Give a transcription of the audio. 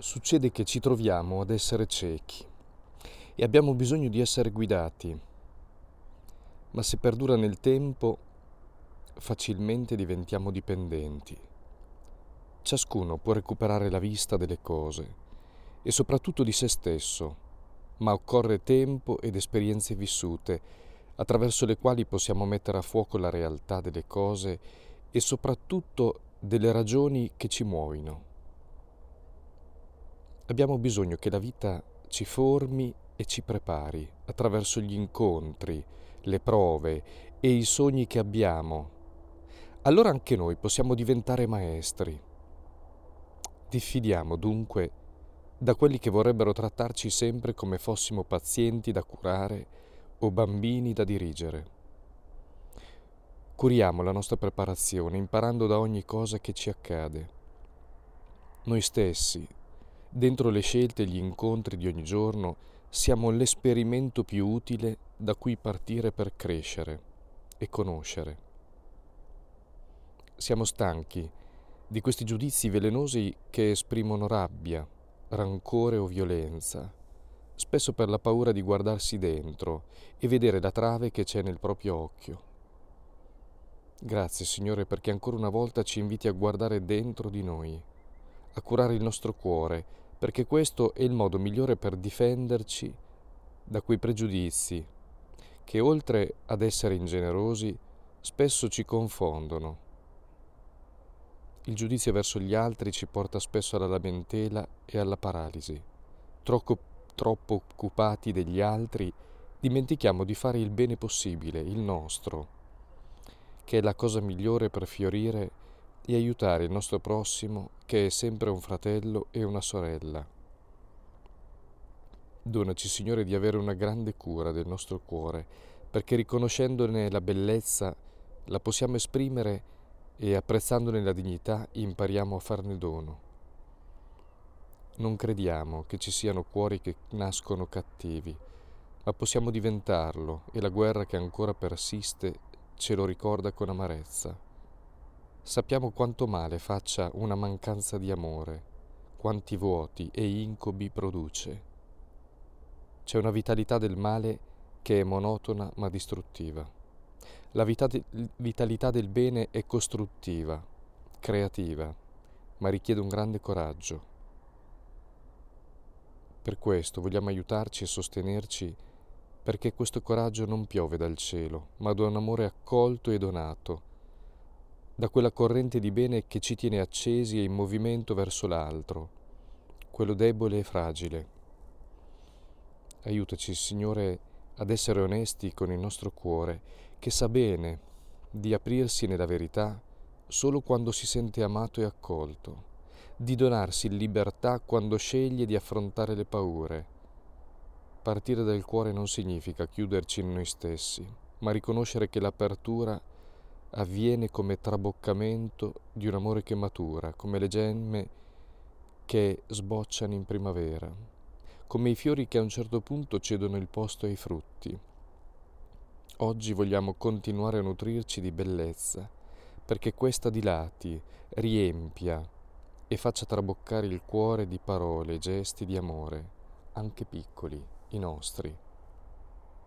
succede che ci troviamo ad essere ciechi e abbiamo bisogno di essere guidati, ma se perdura nel tempo facilmente diventiamo dipendenti. Ciascuno può recuperare la vista delle cose e soprattutto di se stesso, ma occorre tempo ed esperienze vissute attraverso le quali possiamo mettere a fuoco la realtà delle cose e soprattutto delle ragioni che ci muovono. Abbiamo bisogno che la vita ci formi e ci prepari attraverso gli incontri, le prove e i sogni che abbiamo. Allora anche noi possiamo diventare maestri. Diffidiamo dunque da quelli che vorrebbero trattarci sempre come fossimo pazienti da curare o bambini da dirigere. Curiamo la nostra preparazione imparando da ogni cosa che ci accade. Noi stessi, Dentro le scelte e gli incontri di ogni giorno siamo l'esperimento più utile da cui partire per crescere e conoscere. Siamo stanchi di questi giudizi velenosi che esprimono rabbia, rancore o violenza, spesso per la paura di guardarsi dentro e vedere la trave che c'è nel proprio occhio. Grazie Signore perché ancora una volta ci inviti a guardare dentro di noi, a curare il nostro cuore, perché questo è il modo migliore per difenderci da quei pregiudizi che oltre ad essere ingenerosi spesso ci confondono. Il giudizio verso gli altri ci porta spesso alla lamentela e alla paralisi. Troppo, troppo occupati degli altri dimentichiamo di fare il bene possibile, il nostro, che è la cosa migliore per fiorire e aiutare il nostro prossimo che è sempre un fratello e una sorella. Donaci, Signore, di avere una grande cura del nostro cuore, perché riconoscendone la bellezza la possiamo esprimere e apprezzandone la dignità impariamo a farne dono. Non crediamo che ci siano cuori che nascono cattivi, ma possiamo diventarlo e la guerra che ancora persiste ce lo ricorda con amarezza. Sappiamo quanto male faccia una mancanza di amore, quanti vuoti e incubi produce. C'è una vitalità del male che è monotona ma distruttiva. La vitalità del bene è costruttiva, creativa, ma richiede un grande coraggio. Per questo vogliamo aiutarci e sostenerci perché questo coraggio non piove dal cielo, ma da un amore accolto e donato da quella corrente di bene che ci tiene accesi e in movimento verso l'altro, quello debole e fragile. Aiutaci, Signore, ad essere onesti con il nostro cuore, che sa bene di aprirsi nella verità solo quando si sente amato e accolto, di donarsi libertà quando sceglie di affrontare le paure. Partire dal cuore non significa chiuderci in noi stessi, ma riconoscere che l'apertura avviene come traboccamento di un amore che matura, come le gemme che sbocciano in primavera, come i fiori che a un certo punto cedono il posto ai frutti. Oggi vogliamo continuare a nutrirci di bellezza, perché questa dilati, riempia e faccia traboccare il cuore di parole e gesti di amore, anche piccoli, i nostri.